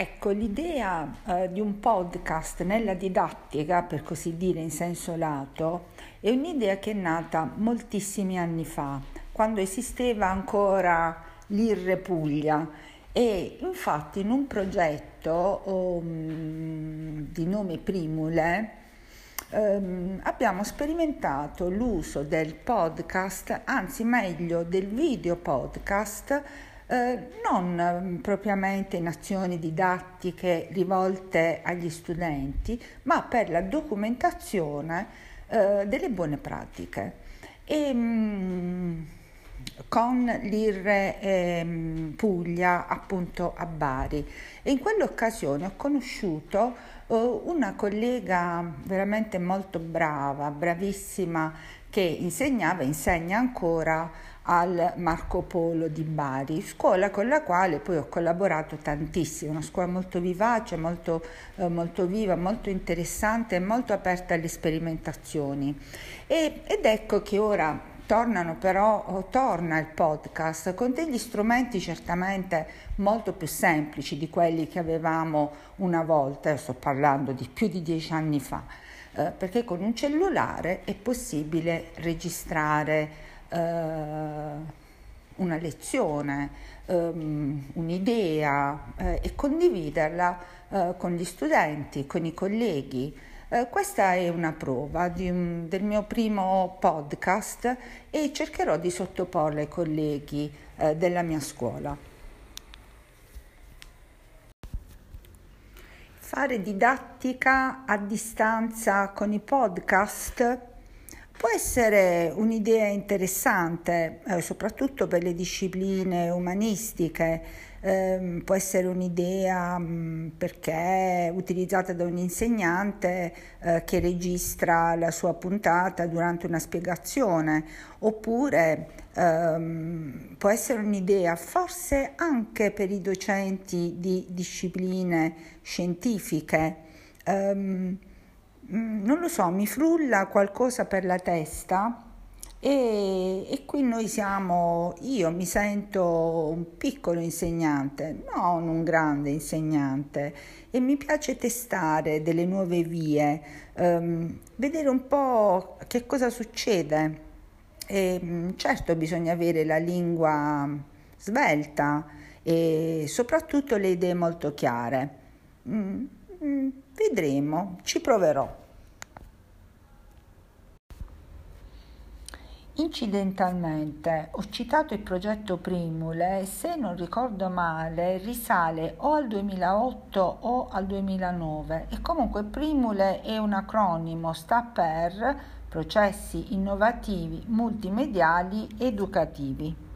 Ecco, l'idea eh, di un podcast nella didattica, per così dire in senso lato, è un'idea che è nata moltissimi anni fa, quando esisteva ancora l'Irre Puglia. E infatti in un progetto um, di nome Primule um, abbiamo sperimentato l'uso del podcast, anzi meglio del video podcast eh, non mm, propriamente in azioni didattiche rivolte agli studenti, ma per la documentazione eh, delle buone pratiche. E, mh, mm, con l'IRRE eh, Puglia appunto a Bari e in quell'occasione ho conosciuto eh, una collega veramente molto brava, bravissima che insegnava e insegna ancora al Marco Polo di Bari, scuola con la quale poi ho collaborato tantissimo, una scuola molto vivace, molto, eh, molto viva, molto interessante e molto aperta alle sperimentazioni. E, ed ecco che ora tornano però, torna il podcast con degli strumenti certamente molto più semplici di quelli che avevamo una volta, sto parlando di più di dieci anni fa, eh, perché con un cellulare è possibile registrare eh, una lezione, ehm, un'idea eh, e condividerla eh, con gli studenti, con i colleghi. Eh, questa è una prova un, del mio primo podcast e cercherò di sottoporla ai colleghi eh, della mia scuola. Fare didattica a distanza con i podcast Può essere un'idea interessante, eh, soprattutto per le discipline umanistiche, eh, può essere un'idea mh, perché utilizzata da un insegnante eh, che registra la sua puntata durante una spiegazione, oppure ehm, può essere un'idea forse anche per i docenti di discipline scientifiche. Mm, non lo so, mi frulla qualcosa per la testa e, e, qui noi siamo, io mi sento un piccolo insegnante, non un grande insegnante e mi piace testare delle nuove vie, um, vedere un po' che cosa succede. E, mm, certo bisogna avere la lingua svelta e soprattutto le idee molto chiare. Mm, vedremo, ci proverò. Incidentalmente ho citato il progetto Primule e se non ricordo male risale o al 2008 o al 2009 e comunque Primule è un acronimo, sta per processi innovativi multimediali educativi.